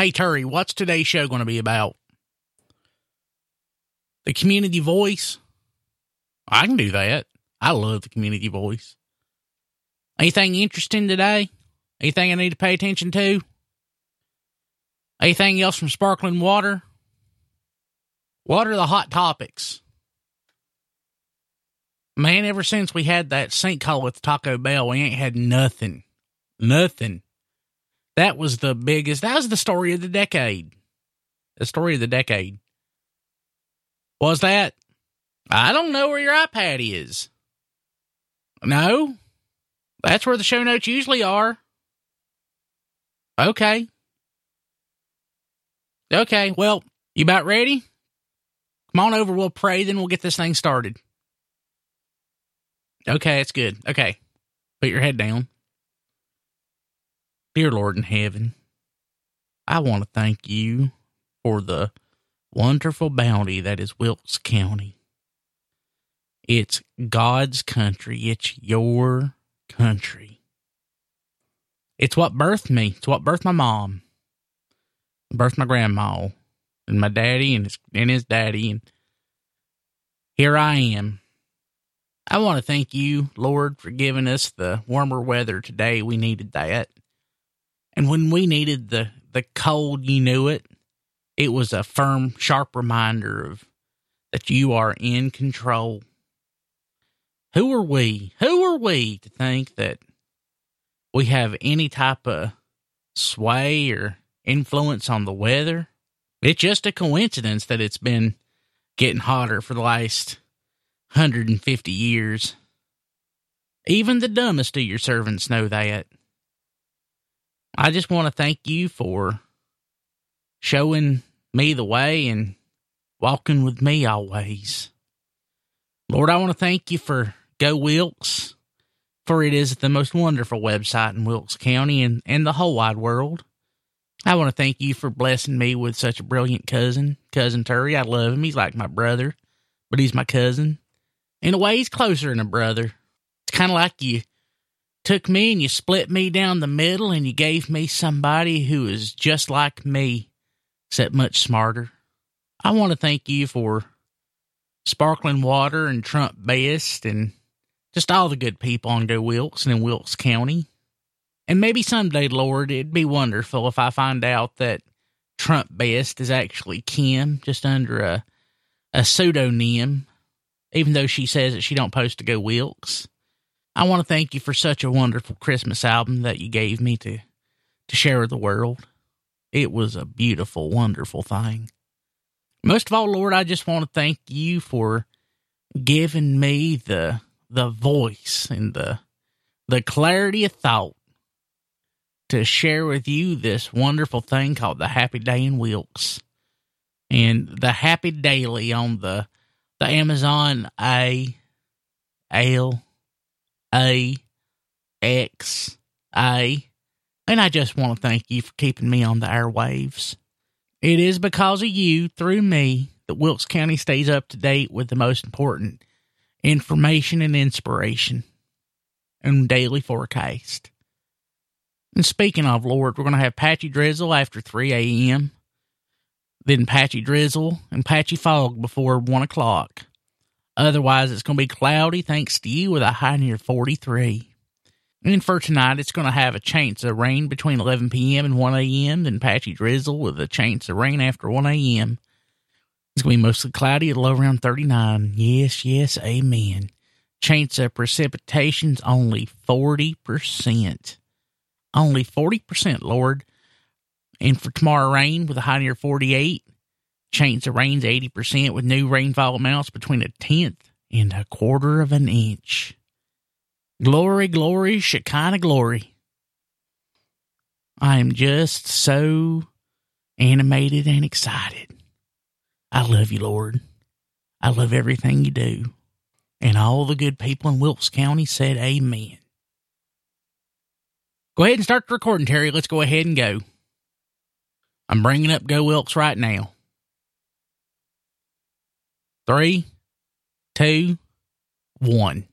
Hey, Terry, what's today's show going to be about? The community voice? I can do that. I love the community voice. Anything interesting today? Anything I need to pay attention to? Anything else from sparkling water? What are the hot topics? Man, ever since we had that sinkhole with Taco Bell, we ain't had nothing. Nothing. That was the biggest, that was the story of the decade. The story of the decade. Was that? I don't know where your iPad is. No? That's where the show notes usually are. Okay. Okay, well, you about ready? Come on over, we'll pray, then we'll get this thing started. Okay, it's good. Okay. Put your head down. Dear Lord in heaven, I want to thank you for the wonderful bounty that is Wilkes County. It's God's country. It's your country. It's what birthed me. It's what birthed my mom. Birthed my grandma and my daddy and his and his daddy and here I am I want to thank you, Lord, for giving us the warmer weather today. We needed that. And when we needed the, the cold, you knew it. It was a firm, sharp reminder of that you are in control. Who are we? Who are we to think that we have any type of sway or influence on the weather? It's just a coincidence that it's been getting hotter for the last 150 years. Even the dumbest of your servants know that. I just want to thank you for showing me the way and walking with me always. Lord, I want to thank you for Go Wilkes, for it is the most wonderful website in Wilkes County and, and the whole wide world. I want to thank you for blessing me with such a brilliant cousin, Cousin Terry. I love him. He's like my brother, but he's my cousin. In a way, he's closer than a brother. It's kind of like you took me and you split me down the middle and you gave me somebody who is just like me, except much smarter. I want to thank you for sparkling water and Trump Best and just all the good people on Go Wilkes and in Wilkes County. And maybe someday, Lord, it'd be wonderful if I find out that Trump Best is actually Kim, just under a a pseudonym even though she says that she don't post to go Wilkes. I want to thank you for such a wonderful Christmas album that you gave me to to share with the world. It was a beautiful, wonderful thing. Most of all, Lord, I just want to thank you for giving me the the voice and the the clarity of thought to share with you this wonderful thing called the Happy Day in Wilkes. And the Happy Daily on the the Amazon A L A X A. And I just want to thank you for keeping me on the airwaves. It is because of you, through me, that Wilkes County stays up to date with the most important information and inspiration and daily forecast. And speaking of, Lord, we're going to have patchy drizzle after 3 a.m then patchy drizzle and patchy fog before 1 o'clock. Otherwise, it's going to be cloudy thanks to you with a high near 43. And for tonight, it's going to have a chance of rain between 11 p.m. and 1 a.m., then patchy drizzle with a chance of rain after 1 a.m. It's going to be mostly cloudy at low around 39. Yes, yes, amen. Chance of precipitation's only 40%. Only 40%, Lord. And for tomorrow, rain with a high near 48. Chance of rain's 80% with new rainfall amounts between a tenth and a quarter of an inch. Glory, glory, Shekinah glory. I am just so animated and excited. I love you, Lord. I love everything you do. And all the good people in Wilkes County said amen. Go ahead and start the recording, Terry. Let's go ahead and go. I'm bringing up Go Wilkes right now. Three, two, one.